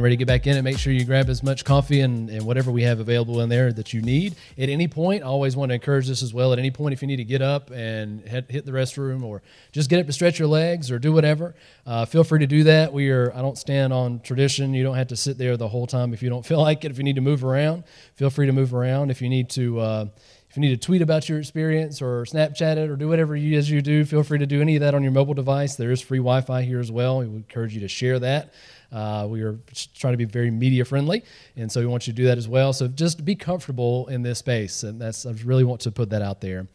getting ready to get back in and make sure you grab as much coffee and, and whatever we have available in there that you need. At any point, I always want to encourage this as well. At any point, if you need to get up and head, hit the restroom or just get up to stretch your legs or do whatever, uh, feel free to do that. We are, I don't stand on tradition. You don't have to sit there the whole time if you don't feel like it. If you need to move around, feel free to move around. If you need to, uh, if you need to tweet about your experience or Snapchat it or do whatever you as you do, feel free to do any of that on your mobile device. There is free Wi-Fi here as well. We would encourage you to share that. Uh, we are trying to be very media friendly, and so we want you to do that as well. So just be comfortable in this space, and that's I really want to put that out there.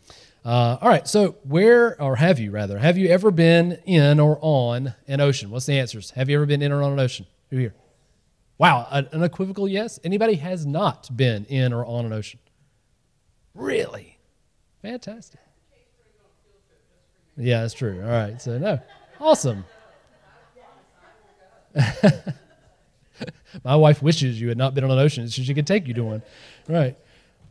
Uh, all right, so where or have you rather have you ever been in or on an ocean? What's the answers? Have you ever been in or on an ocean? Who here? Wow, an unequivocal yes. Anybody has not been in or on an ocean? Really? Fantastic. Yeah, that's true. All right. So, no. Awesome. My wife wishes you had not been on an ocean so she could take you to one. Right.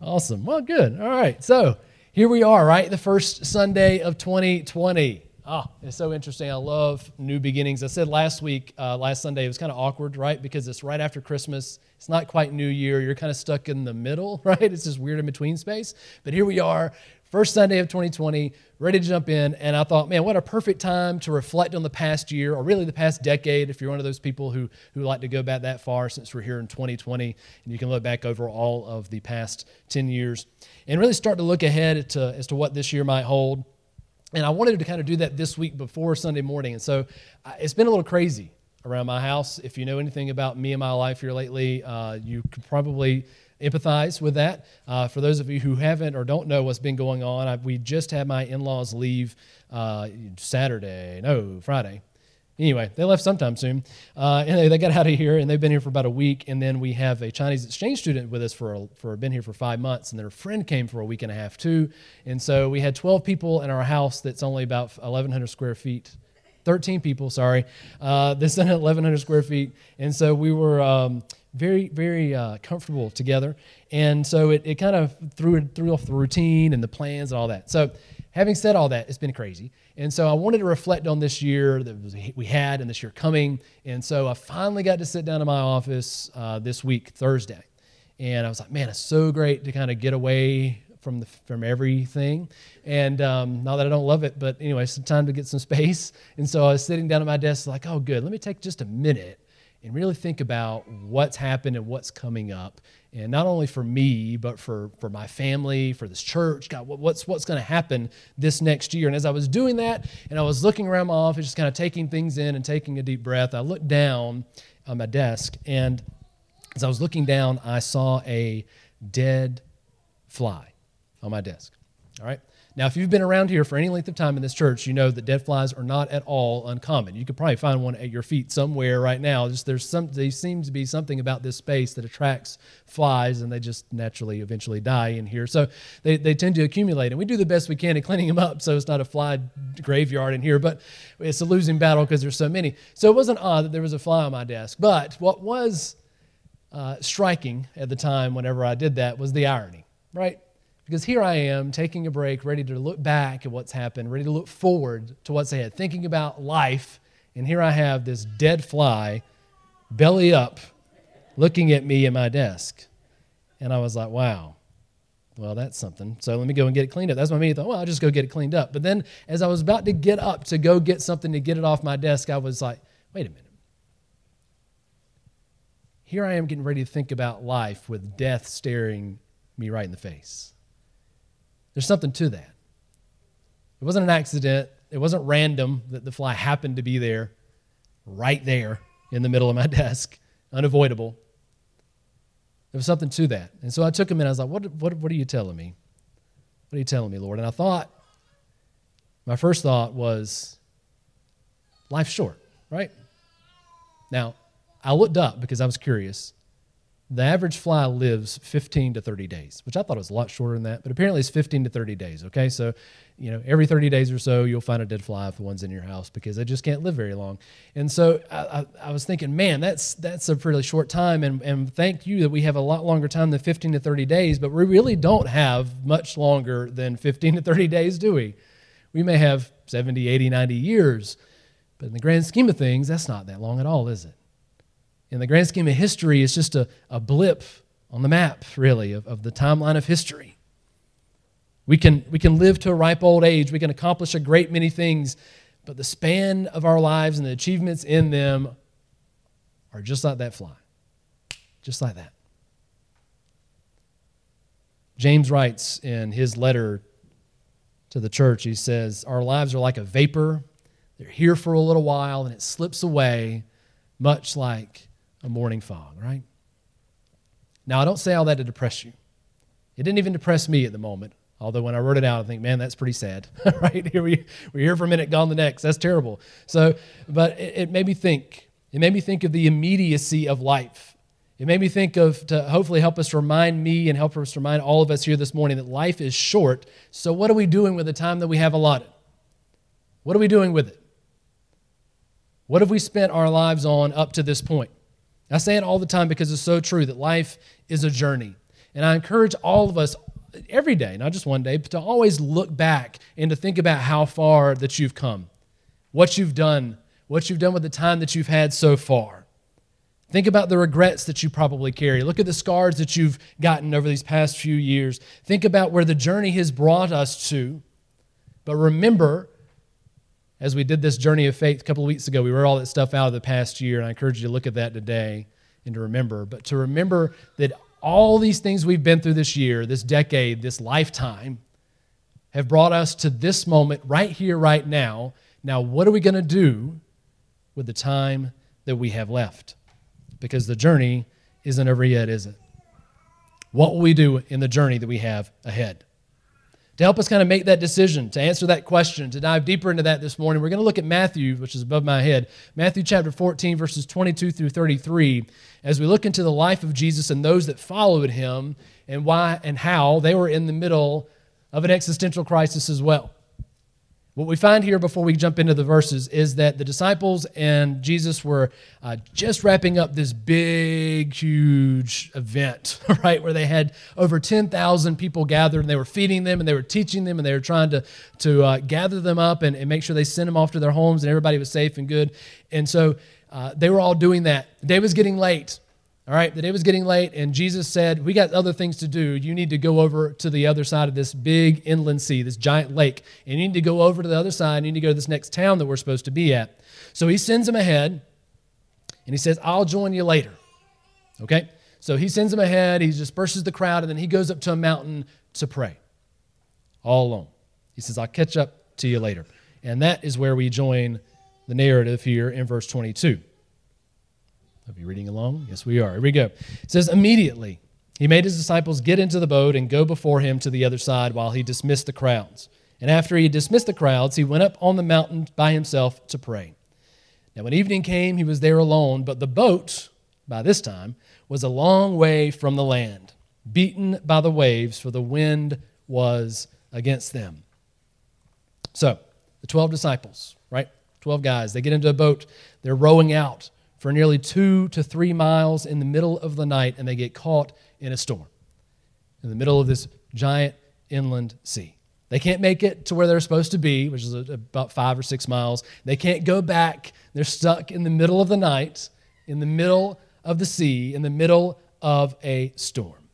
Awesome. Well, good. All right. So, here we are, right? The first Sunday of 2020. Ah, it's so interesting. I love new beginnings. I said last week, uh, last Sunday, it was kind of awkward, right? Because it's right after Christmas. It's not quite New Year. You're kind of stuck in the middle, right? It's this weird in between space. But here we are, first Sunday of 2020, ready to jump in. And I thought, man, what a perfect time to reflect on the past year, or really the past decade, if you're one of those people who, who like to go back that far since we're here in 2020. And you can look back over all of the past 10 years and really start to look ahead to, as to what this year might hold. And I wanted to kind of do that this week before Sunday morning. And so uh, it's been a little crazy around my house. If you know anything about me and my life here lately, uh, you could probably empathize with that. Uh, for those of you who haven't or don't know what's been going on, I, we just had my in laws leave uh, Saturday, no, Friday. Anyway, they left sometime soon, uh, and they, got out of here, and they've been here for about a week. And then we have a Chinese exchange student with us for a, for been here for five months, and their friend came for a week and a half too. And so we had 12 people in our house that's only about 1,100 square feet. 13 people, sorry. Uh, this is 1,100 square feet, and so we were. Um, very, very uh, comfortable together. And so it, it kind of threw, threw off the routine and the plans and all that. So, having said all that, it's been crazy. And so I wanted to reflect on this year that we had and this year coming. And so I finally got to sit down in my office uh, this week, Thursday. And I was like, man, it's so great to kind of get away from the, from everything. And um, not that I don't love it, but anyway, it's time to get some space. And so I was sitting down at my desk, like, oh, good, let me take just a minute and really think about what's happened and what's coming up. And not only for me, but for, for my family, for this church, God, what's, what's going to happen this next year. And as I was doing that, and I was looking around my office, just kind of taking things in and taking a deep breath, I looked down on my desk. And as I was looking down, I saw a dead fly on my desk. All right. Now, if you've been around here for any length of time in this church, you know that dead flies are not at all uncommon. You could probably find one at your feet somewhere right now. Just there's some, there seems to be something about this space that attracts flies, and they just naturally eventually die in here. So they, they tend to accumulate, and we do the best we can at cleaning them up so it's not a fly graveyard in here. But it's a losing battle because there's so many. So it wasn't odd that there was a fly on my desk. But what was uh, striking at the time, whenever I did that, was the irony. Right? Because here I am taking a break, ready to look back at what's happened, ready to look forward to what's ahead, thinking about life. And here I have this dead fly, belly up, looking at me at my desk. And I was like, wow, well, that's something. So let me go and get it cleaned up. That's my me. I thought, well, I'll just go get it cleaned up. But then as I was about to get up to go get something to get it off my desk, I was like, wait a minute. Here I am getting ready to think about life with death staring me right in the face. There's something to that. It wasn't an accident. It wasn't random that the fly happened to be there, right there in the middle of my desk, unavoidable. There was something to that. And so I took him in. I was like, what, what, what are you telling me? What are you telling me, Lord? And I thought, my first thought was, life's short, right? Now, I looked up because I was curious the average fly lives 15 to 30 days, which I thought was a lot shorter than that, but apparently it's 15 to 30 days. Okay, so you know every 30 days or so you'll find a dead fly if the one's in your house because they just can't live very long. And so I, I, I, was thinking, man, that's that's a pretty short time, and and thank you that we have a lot longer time than 15 to 30 days, but we really don't have much longer than 15 to 30 days, do we? We may have 70, 80, 90 years, but in the grand scheme of things, that's not that long at all, is it? In the grand scheme of history, it's just a, a blip on the map, really, of, of the timeline of history. We can, we can live to a ripe old age, we can accomplish a great many things, but the span of our lives and the achievements in them are just like that fly. Just like that. James writes in his letter to the church, he says, Our lives are like a vapor. They're here for a little while and it slips away, much like a morning fog, right? Now, I don't say all that to depress you. It didn't even depress me at the moment. Although when I wrote it out, I think, man, that's pretty sad, right? Here we we're here for a minute, gone the next. That's terrible. So, but it, it made me think. It made me think of the immediacy of life. It made me think of to hopefully help us remind me and help us remind all of us here this morning that life is short. So, what are we doing with the time that we have allotted? What are we doing with it? What have we spent our lives on up to this point? I say it all the time because it's so true that life is a journey. And I encourage all of us every day, not just one day, but to always look back and to think about how far that you've come, what you've done, what you've done with the time that you've had so far. Think about the regrets that you probably carry. Look at the scars that you've gotten over these past few years. Think about where the journey has brought us to. But remember, as we did this journey of faith a couple of weeks ago, we wrote all that stuff out of the past year, and I encourage you to look at that today and to remember. But to remember that all these things we've been through this year, this decade, this lifetime, have brought us to this moment right here, right now. Now, what are we going to do with the time that we have left? Because the journey isn't over yet, is it? What will we do in the journey that we have ahead? To help us kind of make that decision, to answer that question, to dive deeper into that this morning, we're going to look at Matthew, which is above my head. Matthew chapter 14, verses 22 through 33, as we look into the life of Jesus and those that followed him and why and how they were in the middle of an existential crisis as well. What we find here before we jump into the verses is that the disciples and Jesus were uh, just wrapping up this big, huge event, right? Where they had over 10,000 people gathered and they were feeding them and they were teaching them and they were trying to, to uh, gather them up and, and make sure they sent them off to their homes and everybody was safe and good. And so uh, they were all doing that. The day was getting late. All right, the day was getting late, and Jesus said, We got other things to do. You need to go over to the other side of this big inland sea, this giant lake. And you need to go over to the other side. And you need to go to this next town that we're supposed to be at. So he sends him ahead, and he says, I'll join you later. Okay? So he sends him ahead, he disperses the crowd, and then he goes up to a mountain to pray all alone. He says, I'll catch up to you later. And that is where we join the narrative here in verse 22. Are you reading along? Yes, we are. Here we go. It says, Immediately he made his disciples get into the boat and go before him to the other side while he dismissed the crowds. And after he had dismissed the crowds, he went up on the mountain by himself to pray. Now, when evening came, he was there alone, but the boat, by this time, was a long way from the land, beaten by the waves, for the wind was against them. So, the 12 disciples, right? 12 guys, they get into a boat, they're rowing out for nearly two to three miles in the middle of the night, and they get caught in a storm in the middle of this giant inland sea. They can't make it to where they're supposed to be, which is about five or six miles. They can't go back. They're stuck in the middle of the night, in the middle of the sea, in the middle of a storm.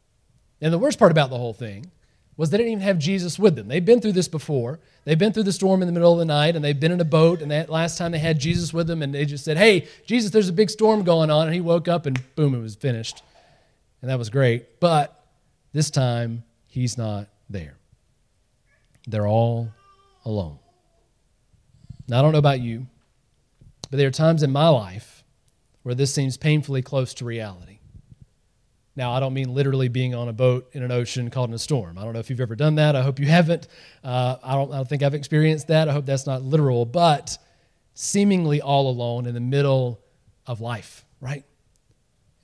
And the worst part about the whole thing was they didn't even have Jesus with them. They've been through this before. They've been through the storm in the middle of the night, and they've been in a boat. And that last time they had Jesus with them, and they just said, "Hey, Jesus, there's a big storm going on." And he woke up, and boom, it was finished, and that was great. But this time, he's not there. They're all alone. Now, I don't know about you, but there are times in my life where this seems painfully close to reality. Now, I don't mean literally being on a boat in an ocean caught in a storm. I don't know if you've ever done that. I hope you haven't. Uh, I, don't, I don't think I've experienced that. I hope that's not literal, but seemingly all alone in the middle of life, right?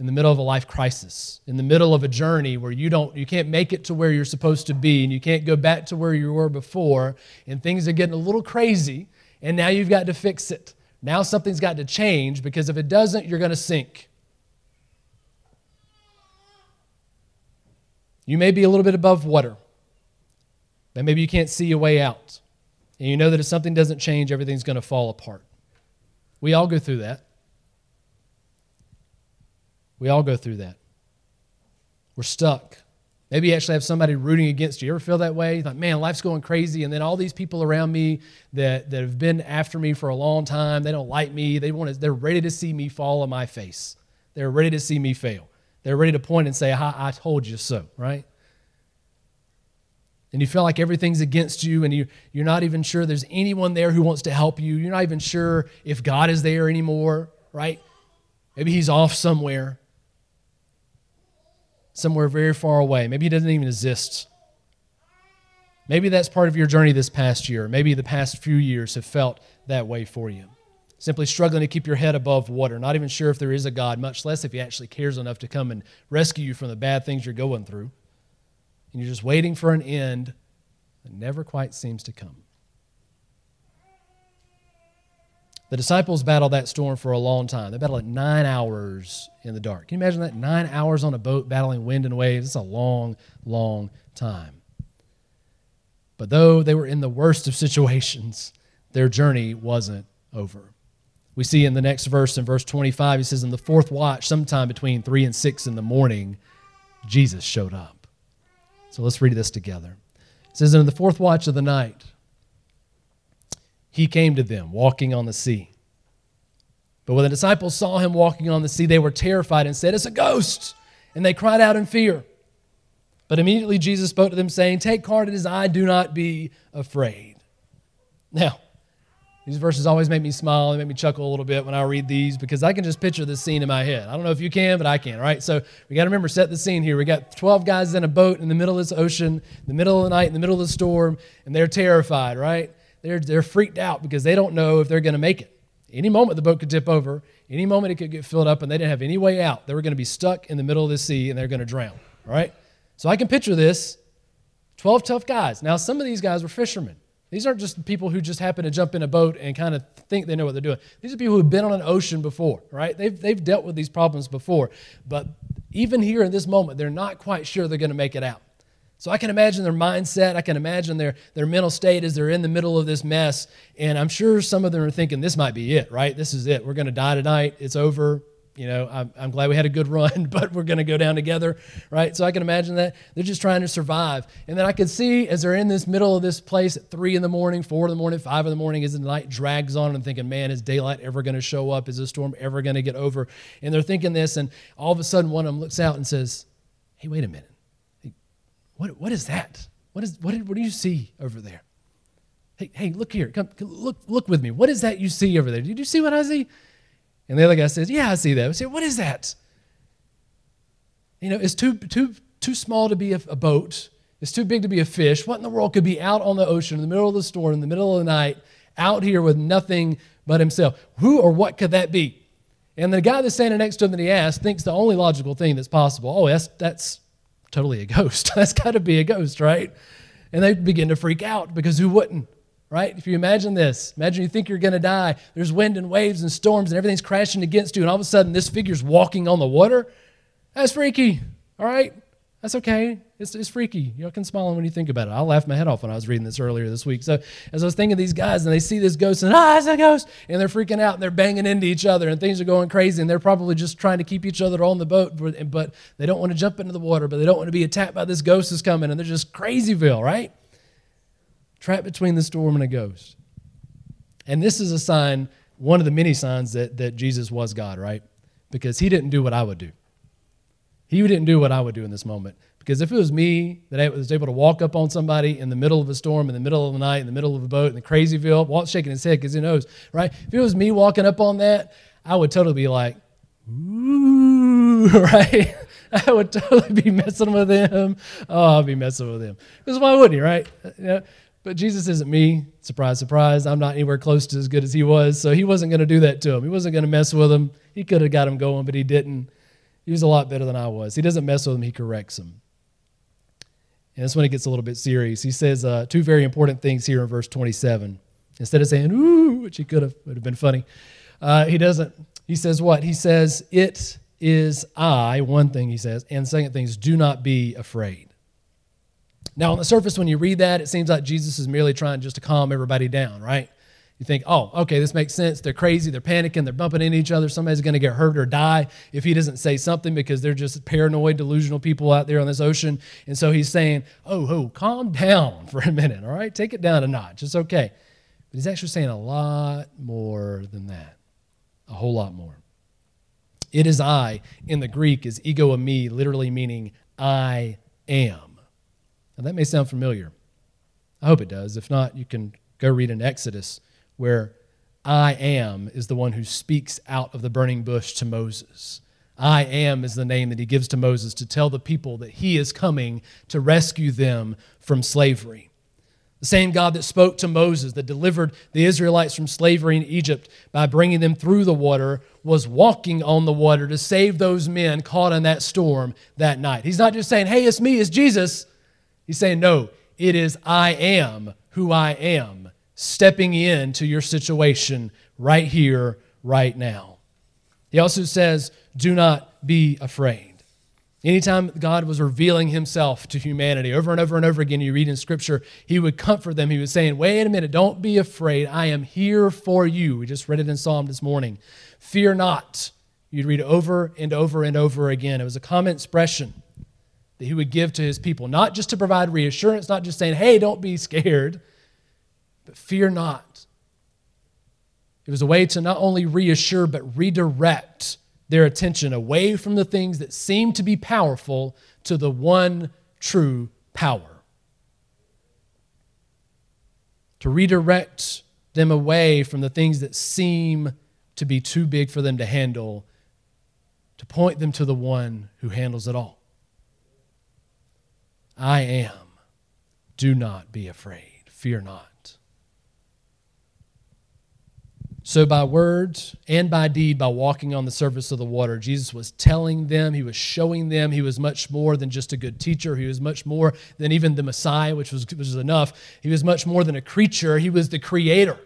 In the middle of a life crisis, in the middle of a journey where you don't, you can't make it to where you're supposed to be, and you can't go back to where you were before, and things are getting a little crazy, and now you've got to fix it. Now something's got to change because if it doesn't, you're going to sink. You may be a little bit above water, but maybe you can't see a way out. And you know that if something doesn't change, everything's going to fall apart. We all go through that. We all go through that. We're stuck. Maybe you actually have somebody rooting against you. You ever feel that way? Like, man, life's going crazy, and then all these people around me that, that have been after me for a long time, they don't like me. They want to, they're ready to see me fall on my face. They're ready to see me fail. They're ready to point and say, I, told you so, right? And you feel like everything's against you, and you, you're not even sure there's anyone there who wants to help you. You're not even sure if God is there anymore, right? Maybe he's off somewhere somewhere very far away. Maybe he doesn't even exist. Maybe that's part of your journey this past year. Maybe the past few years have felt that way for you. Simply struggling to keep your head above water, not even sure if there is a God, much less if he actually cares enough to come and rescue you from the bad things you're going through. And you're just waiting for an end that never quite seems to come. The disciples battled that storm for a long time. They battled it nine hours in the dark. Can you imagine that? Nine hours on a boat battling wind and waves. It's a long, long time. But though they were in the worst of situations, their journey wasn't over. We see in the next verse, in verse 25, he says, In the fourth watch, sometime between three and six in the morning, Jesus showed up. So let's read this together. It says, In the fourth watch of the night, he came to them walking on the sea. But when the disciples saw him walking on the sea, they were terrified and said, It's a ghost! And they cried out in fear. But immediately Jesus spoke to them, saying, Take heart, it is I, do not be afraid. Now, these verses always make me smile and make me chuckle a little bit when I read these because I can just picture this scene in my head. I don't know if you can, but I can, right? So we got to remember, set the scene here. We got 12 guys in a boat in the middle of this ocean, in the middle of the night, in the middle of the storm, and they're terrified, right? they're, they're freaked out because they don't know if they're going to make it. Any moment the boat could tip over, any moment it could get filled up, and they didn't have any way out. They were going to be stuck in the middle of the sea and they're going to drown. Right? So I can picture this 12 tough guys. Now, some of these guys were fishermen. These aren't just people who just happen to jump in a boat and kind of think they know what they're doing. These are people who've been on an ocean before, right? They've, they've dealt with these problems before. But even here in this moment, they're not quite sure they're going to make it out. So I can imagine their mindset. I can imagine their, their mental state as they're in the middle of this mess. And I'm sure some of them are thinking, this might be it, right? This is it. We're going to die tonight. It's over. You know, I'm, I'm glad we had a good run, but we're going to go down together, right? So I can imagine that. They're just trying to survive. And then I can see as they're in this middle of this place at three in the morning, four in the morning, five in the morning, as the night drags on, and thinking, man, is daylight ever going to show up? Is the storm ever going to get over? And they're thinking this, and all of a sudden one of them looks out and says, hey, wait a minute what, what is that? What, is, what, what do you see over there? Hey, hey, look here. Come, look, look with me. What is that you see over there? Did you see what I see? And the other guy says, Yeah, I see that. I say, What is that? You know, it's too, too, too small to be a, a boat. It's too big to be a fish. What in the world could be out on the ocean in the middle of the storm, in the middle of the night, out here with nothing but himself? Who or what could that be? And the guy that's standing next to him that he asked thinks the only logical thing that's possible, oh, that's, that's totally a ghost. That's got to be a ghost, right? And they begin to freak out because who wouldn't? Right? If you imagine this, imagine you think you're going to die. There's wind and waves and storms and everything's crashing against you, and all of a sudden this figure's walking on the water. That's freaky. All right? That's okay. It's, it's freaky. Y'all can smile when you think about it. I laughed my head off when I was reading this earlier this week. So as I was thinking these guys and they see this ghost and ah, it's a ghost, and they're freaking out and they're banging into each other and things are going crazy and they're probably just trying to keep each other on the boat, but they don't want to jump into the water, but they don't want to be attacked by this ghost that's coming, and they're just crazyville, right? Trapped between the storm and a ghost. And this is a sign, one of the many signs that, that Jesus was God, right? Because he didn't do what I would do. He didn't do what I would do in this moment. Because if it was me that I was able to walk up on somebody in the middle of a storm, in the middle of the night, in the middle of a boat, in the crazyville, Walt's shaking his head because he knows, right? If it was me walking up on that, I would totally be like, ooh, right? I would totally be messing with him. Oh, I'd be messing with him. Because why wouldn't he, right? You know? But Jesus isn't me. Surprise, surprise. I'm not anywhere close to as good as he was. So he wasn't going to do that to him. He wasn't going to mess with him. He could have got him going, but he didn't. He was a lot better than I was. He doesn't mess with him, he corrects him. And that's when it gets a little bit serious. He says uh, two very important things here in verse 27. Instead of saying, ooh, which he could have, it would have been funny, uh, he doesn't. He says what? He says, it is I, one thing he says, and second thing is, do not be afraid. Now, on the surface, when you read that, it seems like Jesus is merely trying just to calm everybody down, right? You think, oh, okay, this makes sense. They're crazy. They're panicking. They're bumping into each other. Somebody's going to get hurt or die if he doesn't say something because they're just paranoid, delusional people out there on this ocean. And so he's saying, oh, oh, calm down for a minute, all right? Take it down a notch. It's okay. But he's actually saying a lot more than that, a whole lot more. It is I in the Greek is ego eimi, literally meaning I am. Now that may sound familiar. I hope it does. If not, you can go read in Exodus where I am is the one who speaks out of the burning bush to Moses. I am is the name that he gives to Moses to tell the people that he is coming to rescue them from slavery. The same God that spoke to Moses, that delivered the Israelites from slavery in Egypt by bringing them through the water, was walking on the water to save those men caught in that storm that night. He's not just saying, hey, it's me, it's Jesus. He's saying, no, it is I am who I am stepping into your situation right here, right now. He also says, Do not be afraid. Anytime God was revealing himself to humanity, over and over and over again, you read in Scripture, he would comfort them. He was saying, Wait a minute, don't be afraid. I am here for you. We just read it in Psalm this morning. Fear not. You'd read over and over and over again. It was a common expression that he would give to his people, not just to provide reassurance, not just saying, Hey, don't be scared but fear not. It was a way to not only reassure, but redirect their attention away from the things that seem to be powerful to the one true power. To redirect them away from the things that seem to be too big for them to handle, to point them to the one who handles it all. I am. Do not be afraid. Fear not. So, by words and by deed, by walking on the surface of the water, Jesus was telling them, he was showing them he was much more than just a good teacher. He was much more than even the Messiah, which was, which was enough. He was much more than a creature, he was the creator.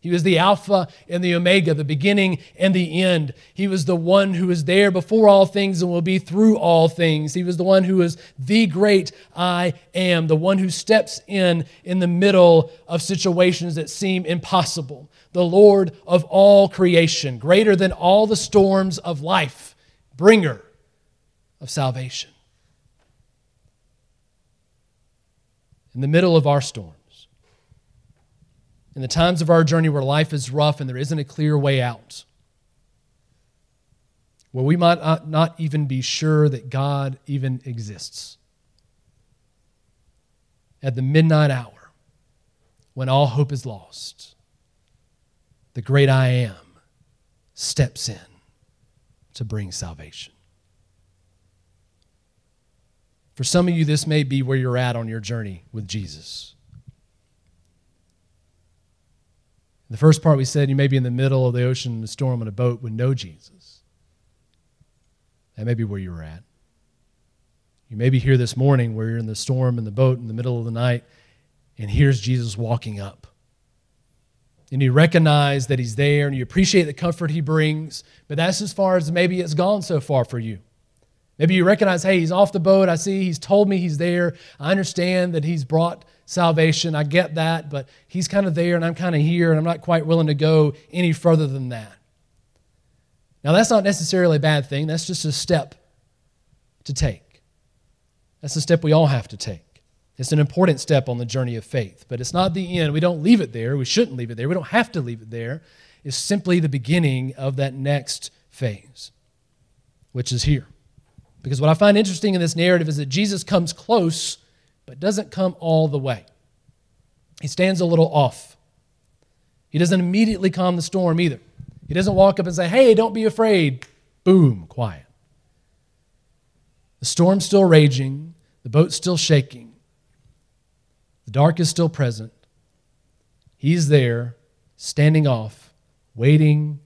He was the Alpha and the Omega, the beginning and the end. He was the one who was there before all things and will be through all things. He was the one who is the great I am, the one who steps in in the middle of situations that seem impossible, the Lord of all creation, greater than all the storms of life, bringer of salvation. In the middle of our storm, in the times of our journey where life is rough and there isn't a clear way out, where we might not even be sure that God even exists. At the midnight hour, when all hope is lost, the great I am steps in to bring salvation. For some of you, this may be where you're at on your journey with Jesus. In the first part, we said you may be in the middle of the ocean, in a storm on a boat with no Jesus. That may be where you were at. You may be here this morning where you're in the storm in the boat in the middle of the night, and here's Jesus walking up. And you recognize that he's there and you appreciate the comfort he brings, but that's as far as maybe it's gone so far for you. Maybe you recognize, hey, he's off the boat. I see he's told me he's there. I understand that he's brought salvation. I get that, but he's kind of there and I'm kind of here and I'm not quite willing to go any further than that. Now, that's not necessarily a bad thing. That's just a step to take. That's a step we all have to take. It's an important step on the journey of faith, but it's not the end. We don't leave it there. We shouldn't leave it there. We don't have to leave it there. It's simply the beginning of that next phase, which is here. Because what I find interesting in this narrative is that Jesus comes close but doesn't come all the way. He stands a little off. He doesn't immediately calm the storm either. He doesn't walk up and say, Hey, don't be afraid. Boom, quiet. The storm's still raging, the boat's still shaking, the dark is still present. He's there, standing off, waiting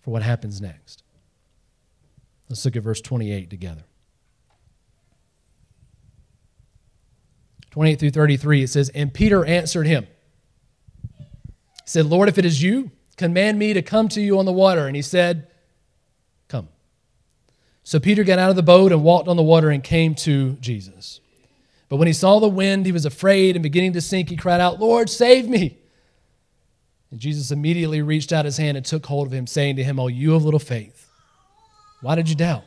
for what happens next. Let's look at verse 28 together. 28 through 33, it says, And Peter answered him. He said, Lord, if it is you, command me to come to you on the water. And he said, Come. So Peter got out of the boat and walked on the water and came to Jesus. But when he saw the wind, he was afraid and beginning to sink, he cried out, Lord, save me. And Jesus immediately reached out his hand and took hold of him, saying to him, Oh, you of little faith, why did you doubt?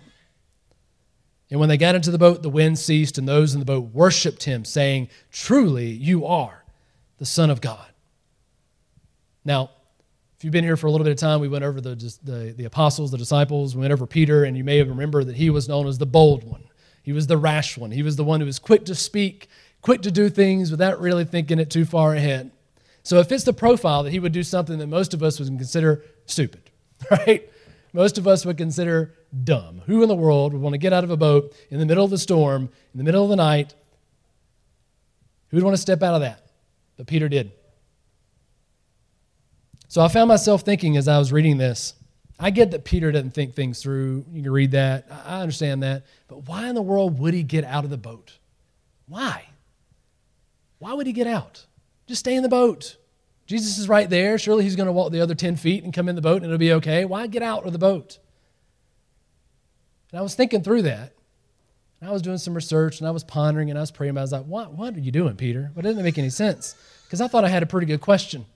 And when they got into the boat, the wind ceased, and those in the boat worshiped him, saying, Truly, you are the Son of God. Now, if you've been here for a little bit of time, we went over the, the, the apostles, the disciples, we went over Peter, and you may remember that he was known as the bold one. He was the rash one. He was the one who was quick to speak, quick to do things without really thinking it too far ahead. So it fits the profile that he would do something that most of us would consider stupid, right? Most of us would consider dumb. Who in the world would want to get out of a boat in the middle of the storm, in the middle of the night? Who would want to step out of that? But Peter did. So I found myself thinking as I was reading this, I get that Peter doesn't think things through. You can read that. I understand that. But why in the world would he get out of the boat? Why? Why would he get out? Just stay in the boat. Jesus is right there. Surely he's going to walk the other 10 feet and come in the boat and it'll be okay. Why get out of the boat? And I was thinking through that. And I was doing some research and I was pondering and I was praying. I was like, what, what are you doing, Peter? But it doesn't make any sense. Because I thought I had a pretty good question,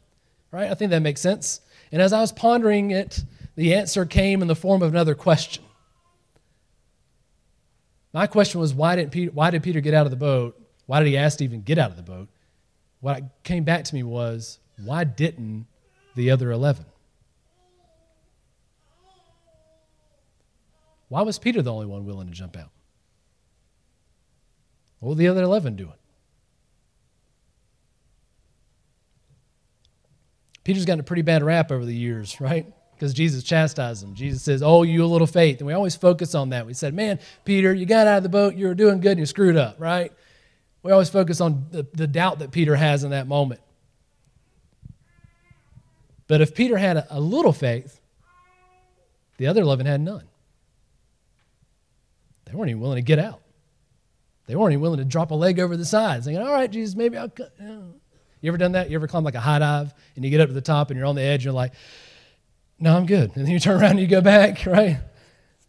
right? I think that makes sense. And as I was pondering it, the answer came in the form of another question. My question was, why, didn't Peter, why did Peter get out of the boat? Why did he ask to even get out of the boat? What came back to me was, why didn't the other 11? Why was Peter the only one willing to jump out? What were the other 11 doing? Peter's gotten a pretty bad rap over the years, right? Because Jesus chastised him. Jesus says, Oh, you a little faith. And we always focus on that. We said, Man, Peter, you got out of the boat, you were doing good, and you screwed up, right? We always focus on the, the doubt that Peter has in that moment. But if Peter had a, a little faith, the other 11 had none. They weren't even willing to get out. They weren't even willing to drop a leg over the side, saying, All right, Jesus, maybe I'll. Cut. You ever done that? You ever climb like a high dive and you get up to the top and you're on the edge and you're like, No, I'm good. And then you turn around and you go back, right?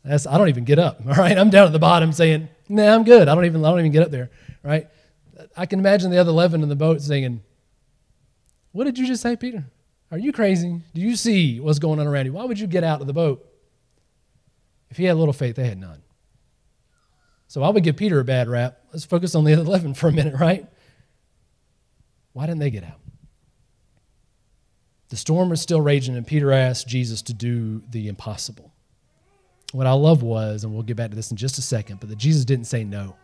That's, I don't even get up, all right? I'm down at the bottom saying, Nah, I'm good. I don't even, I don't even get up there, right? I can imagine the other 11 in the boat saying, What did you just say, Peter? Are you crazy? Do you see what's going on around you? Why would you get out of the boat? If he had little faith, they had none. So I would give Peter a bad rap. Let's focus on the other 11 for a minute, right? Why didn't they get out? The storm was still raging, and Peter asked Jesus to do the impossible. What I love was, and we'll get back to this in just a second, but that Jesus didn't say no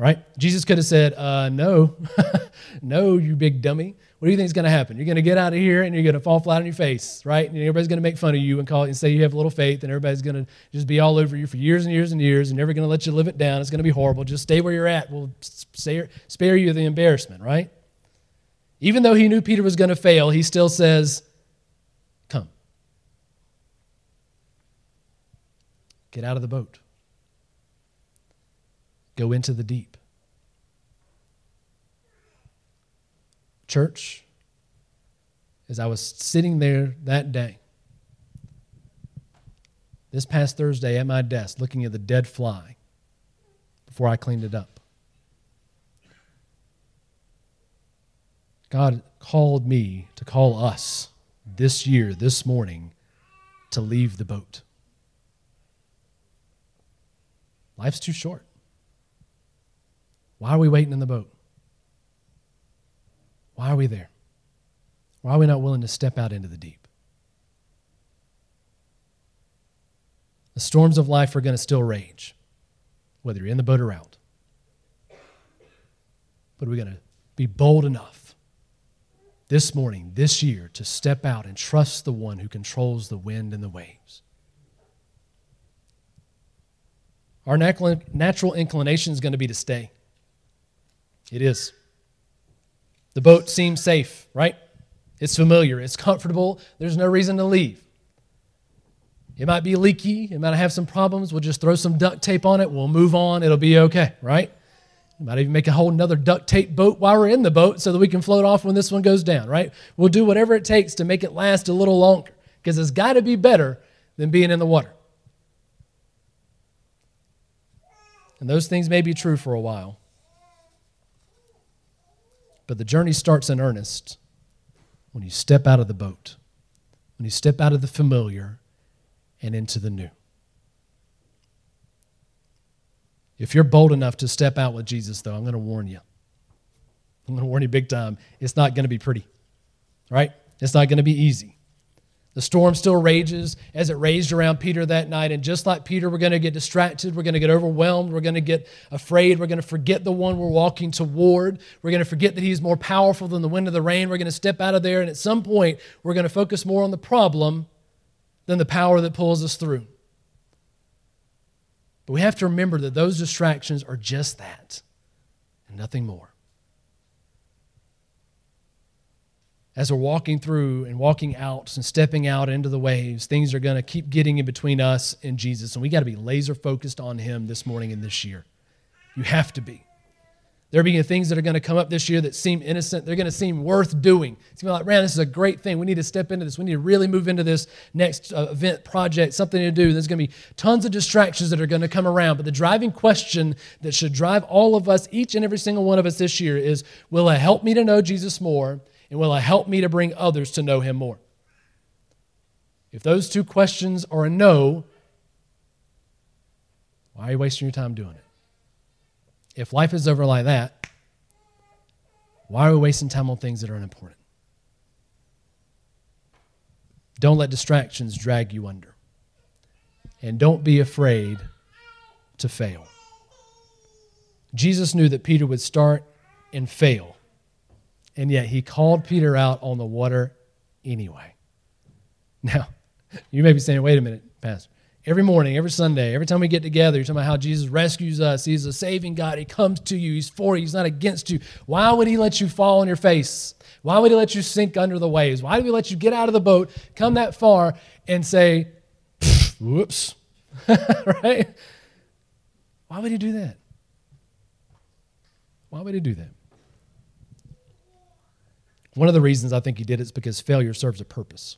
right? Jesus could have said, uh, No, no, you big dummy. What do you think is going to happen? You're going to get out of here and you're going to fall flat on your face, right? And everybody's going to make fun of you and call and say you have a little faith, and everybody's going to just be all over you for years and years and years, and never going to let you live it down. It's going to be horrible. Just stay where you're at. We'll spare you the embarrassment, right? Even though he knew Peter was going to fail, he still says, Come. Get out of the boat. Go into the deep. Church, as I was sitting there that day, this past Thursday at my desk, looking at the dead fly before I cleaned it up, God called me to call us this year, this morning, to leave the boat. Life's too short. Why are we waiting in the boat? Why are we there? Why are we not willing to step out into the deep? The storms of life are going to still rage, whether you're in the boat or out. But are we're going to be bold enough this morning, this year, to step out and trust the one who controls the wind and the waves. Our natural inclination is going to be to stay. It is. The boat seems safe, right? It's familiar, it's comfortable, there's no reason to leave. It might be leaky, it might have some problems. We'll just throw some duct tape on it, we'll move on, it'll be okay, right? We might even make a whole another duct tape boat while we're in the boat so that we can float off when this one goes down, right? We'll do whatever it takes to make it last a little longer because it's got to be better than being in the water. And those things may be true for a while. But the journey starts in earnest when you step out of the boat, when you step out of the familiar and into the new. If you're bold enough to step out with Jesus, though, I'm going to warn you. I'm going to warn you big time. It's not going to be pretty, right? It's not going to be easy. The storm still rages as it raged around Peter that night. And just like Peter, we're going to get distracted. We're going to get overwhelmed. We're going to get afraid. We're going to forget the one we're walking toward. We're going to forget that he's more powerful than the wind of the rain. We're going to step out of there. And at some point, we're going to focus more on the problem than the power that pulls us through. But we have to remember that those distractions are just that and nothing more. As we're walking through and walking out and stepping out into the waves, things are going to keep getting in between us and Jesus. And we got to be laser focused on Him this morning and this year. You have to be. There are being things that are going to come up this year that seem innocent. They're going to seem worth doing. It's going to be like, man, this is a great thing. We need to step into this. We need to really move into this next uh, event, project, something to do. There's going to be tons of distractions that are going to come around. But the driving question that should drive all of us, each and every single one of us this year, is will it help me to know Jesus more? And will it help me to bring others to know him more? If those two questions are a no, why are you wasting your time doing it? If life is over like that, why are we wasting time on things that are unimportant? Don't let distractions drag you under. And don't be afraid to fail. Jesus knew that Peter would start and fail and yet he called Peter out on the water anyway. Now, you may be saying, wait a minute, Pastor. Every morning, every Sunday, every time we get together, you're talking about how Jesus rescues us. He's a saving God. He comes to you. He's for you. He's not against you. Why would he let you fall on your face? Why would he let you sink under the waves? Why did he let you get out of the boat, come that far, and say, whoops? right? Why would he do that? Why would he do that? One of the reasons I think he did it is because failure serves a purpose.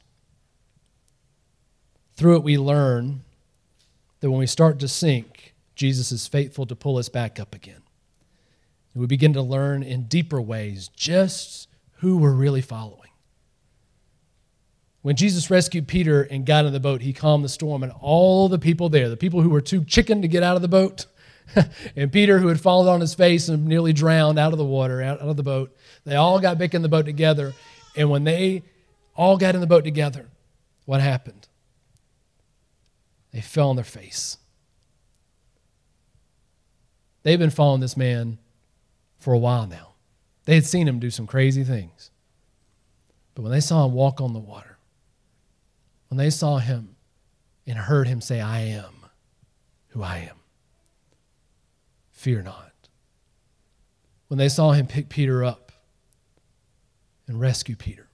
Through it, we learn that when we start to sink, Jesus is faithful to pull us back up again. And we begin to learn in deeper ways just who we're really following. When Jesus rescued Peter and got in the boat, he calmed the storm, and all the people there, the people who were too chicken to get out of the boat, and Peter, who had fallen on his face and nearly drowned out of the water, out, out of the boat, they all got back in the boat together. And when they all got in the boat together, what happened? They fell on their face. They've been following this man for a while now. They had seen him do some crazy things. But when they saw him walk on the water, when they saw him and heard him say, I am who I am, fear not. When they saw him pick Peter up and rescue Peter.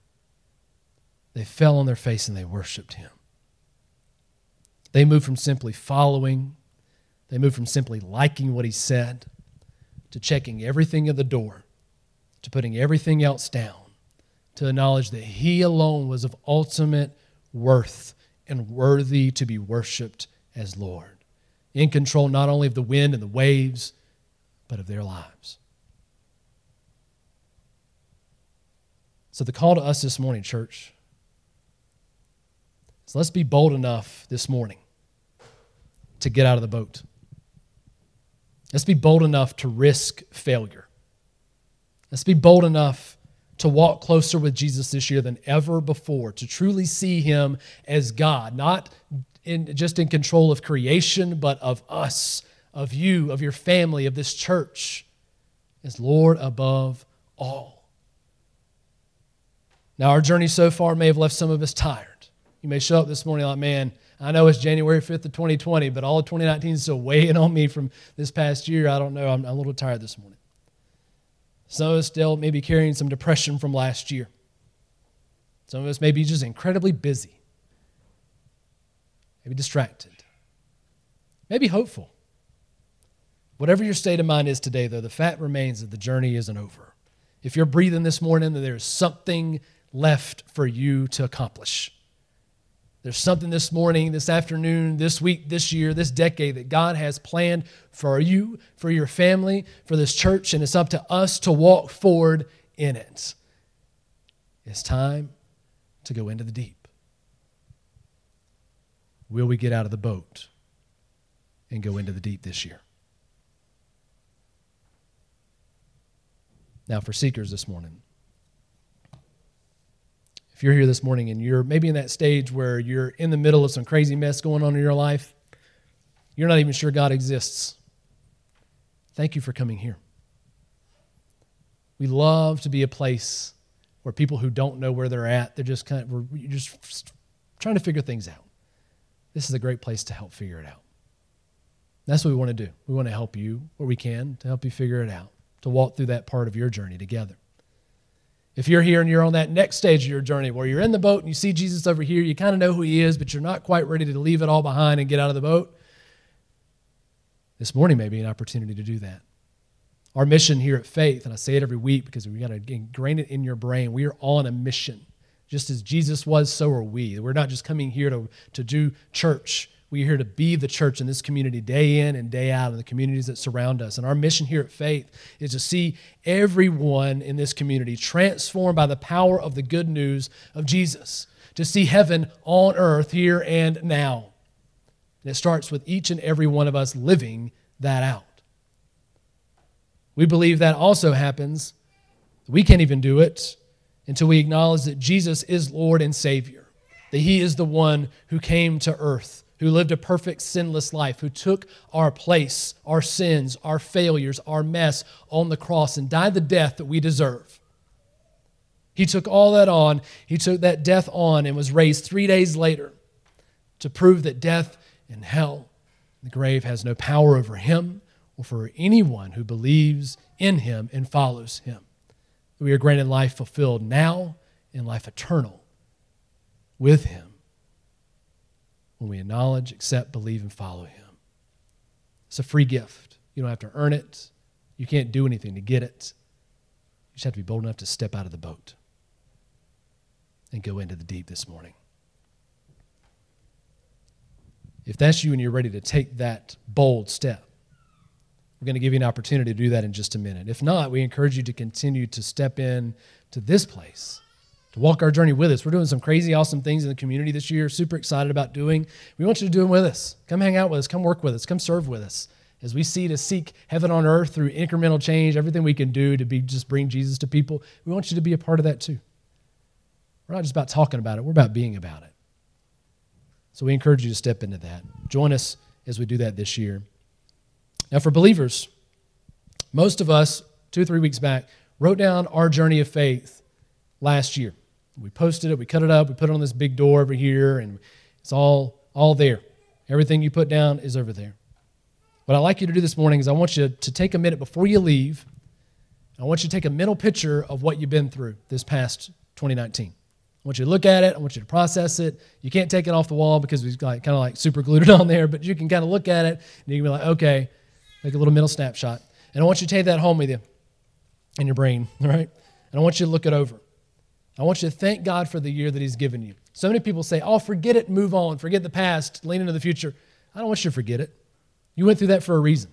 They fell on their face and they worshiped him. They moved from simply following, they moved from simply liking what he said, to checking everything at the door, to putting everything else down, to the knowledge that he alone was of ultimate worth and worthy to be worshiped as Lord, in control not only of the wind and the waves, but of their lives. So, the call to us this morning, church, is let's be bold enough this morning to get out of the boat. Let's be bold enough to risk failure. Let's be bold enough to walk closer with Jesus this year than ever before, to truly see him as God, not in, just in control of creation, but of us, of you, of your family, of this church, as Lord above all. Now, our journey so far may have left some of us tired. You may show up this morning like, man, I know it's January 5th of 2020, but all of 2019 is still weighing on me from this past year. I don't know. I'm a little tired this morning. Some of us still may be carrying some depression from last year. Some of us may be just incredibly busy, maybe distracted, maybe hopeful. Whatever your state of mind is today, though, the fact remains that the journey isn't over. If you're breathing this morning, that there's something left for you to accomplish. There's something this morning, this afternoon, this week, this year, this decade that God has planned for you, for your family, for this church, and it's up to us to walk forward in it. It's time to go into the deep. Will we get out of the boat and go into the deep this year? Now, for seekers this morning, if you're here this morning and you're maybe in that stage where you're in the middle of some crazy mess going on in your life, you're not even sure God exists. Thank you for coming here. We love to be a place where people who don't know where they're at, they're just kind of we're just trying to figure things out. This is a great place to help figure it out. That's what we want to do. We want to help you where we can to help you figure it out, to walk through that part of your journey together. If you're here and you're on that next stage of your journey where you're in the boat and you see Jesus over here, you kind of know who he is, but you're not quite ready to leave it all behind and get out of the boat, this morning may be an opportunity to do that. Our mission here at Faith, and I say it every week because we got to ingrain it in your brain, we are on a mission. Just as Jesus was, so are we. We're not just coming here to, to do church. We're here to be the church in this community day in and day out in the communities that surround us. And our mission here at Faith is to see everyone in this community transformed by the power of the good news of Jesus, to see heaven on earth here and now. And it starts with each and every one of us living that out. We believe that also happens. We can't even do it until we acknowledge that Jesus is Lord and Savior, that He is the one who came to earth, who lived a perfect, sinless life, who took our place, our sins, our failures, our mess on the cross and died the death that we deserve. He took all that on. He took that death on and was raised three days later to prove that death and hell, the grave has no power over him or for anyone who believes in him and follows him. We are granted life fulfilled now and life eternal with him when we acknowledge, accept, believe, and follow him. It's a free gift. You don't have to earn it, you can't do anything to get it. You just have to be bold enough to step out of the boat and go into the deep this morning. If that's you and you're ready to take that bold step, we're going to give you an opportunity to do that in just a minute. If not, we encourage you to continue to step in to this place, to walk our journey with us. We're doing some crazy, awesome things in the community this year, super excited about doing. We want you to do them with us. Come hang out with us, come work with us, come serve with us. As we see to seek heaven on earth through incremental change, everything we can do to be just bring Jesus to people, we want you to be a part of that too. We're not just about talking about it, we're about being about it. So we encourage you to step into that. Join us as we do that this year. Now, for believers, most of us, two or three weeks back, wrote down our journey of faith last year. We posted it, we cut it up, we put it on this big door over here, and it's all, all there. Everything you put down is over there. What I'd like you to do this morning is I want you to take a minute before you leave. I want you to take a mental picture of what you've been through this past 2019. I want you to look at it. I want you to process it. You can't take it off the wall because we've got kind of like super glued it on there, but you can kind of look at it and you can be like, okay, Make a little mental snapshot. And I want you to take that home with you in your brain, all right? And I want you to look it over. I want you to thank God for the year that He's given you. So many people say, oh, forget it, move on, forget the past, lean into the future. I don't want you to forget it. You went through that for a reason.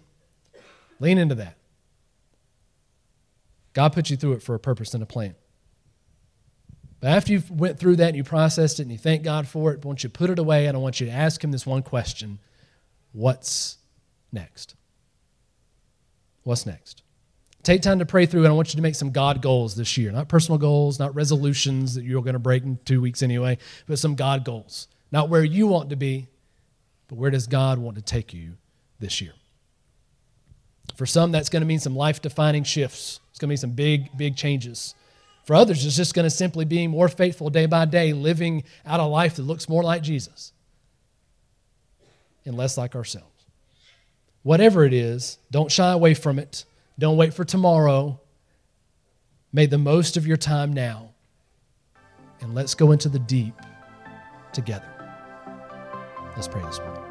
Lean into that. God put you through it for a purpose and a plan. But after you went through that and you processed it and you thank God for it, I want you to put it away and I want you to ask Him this one question What's next? What's next? Take time to pray through, and I want you to make some God goals this year. Not personal goals, not resolutions that you're going to break in two weeks anyway, but some God goals. Not where you want to be, but where does God want to take you this year? For some, that's going to mean some life defining shifts. It's going to be some big, big changes. For others, it's just going to simply be more faithful day by day, living out a life that looks more like Jesus and less like ourselves. Whatever it is, don't shy away from it. Don't wait for tomorrow. Make the most of your time now. And let's go into the deep together. Let's pray this morning.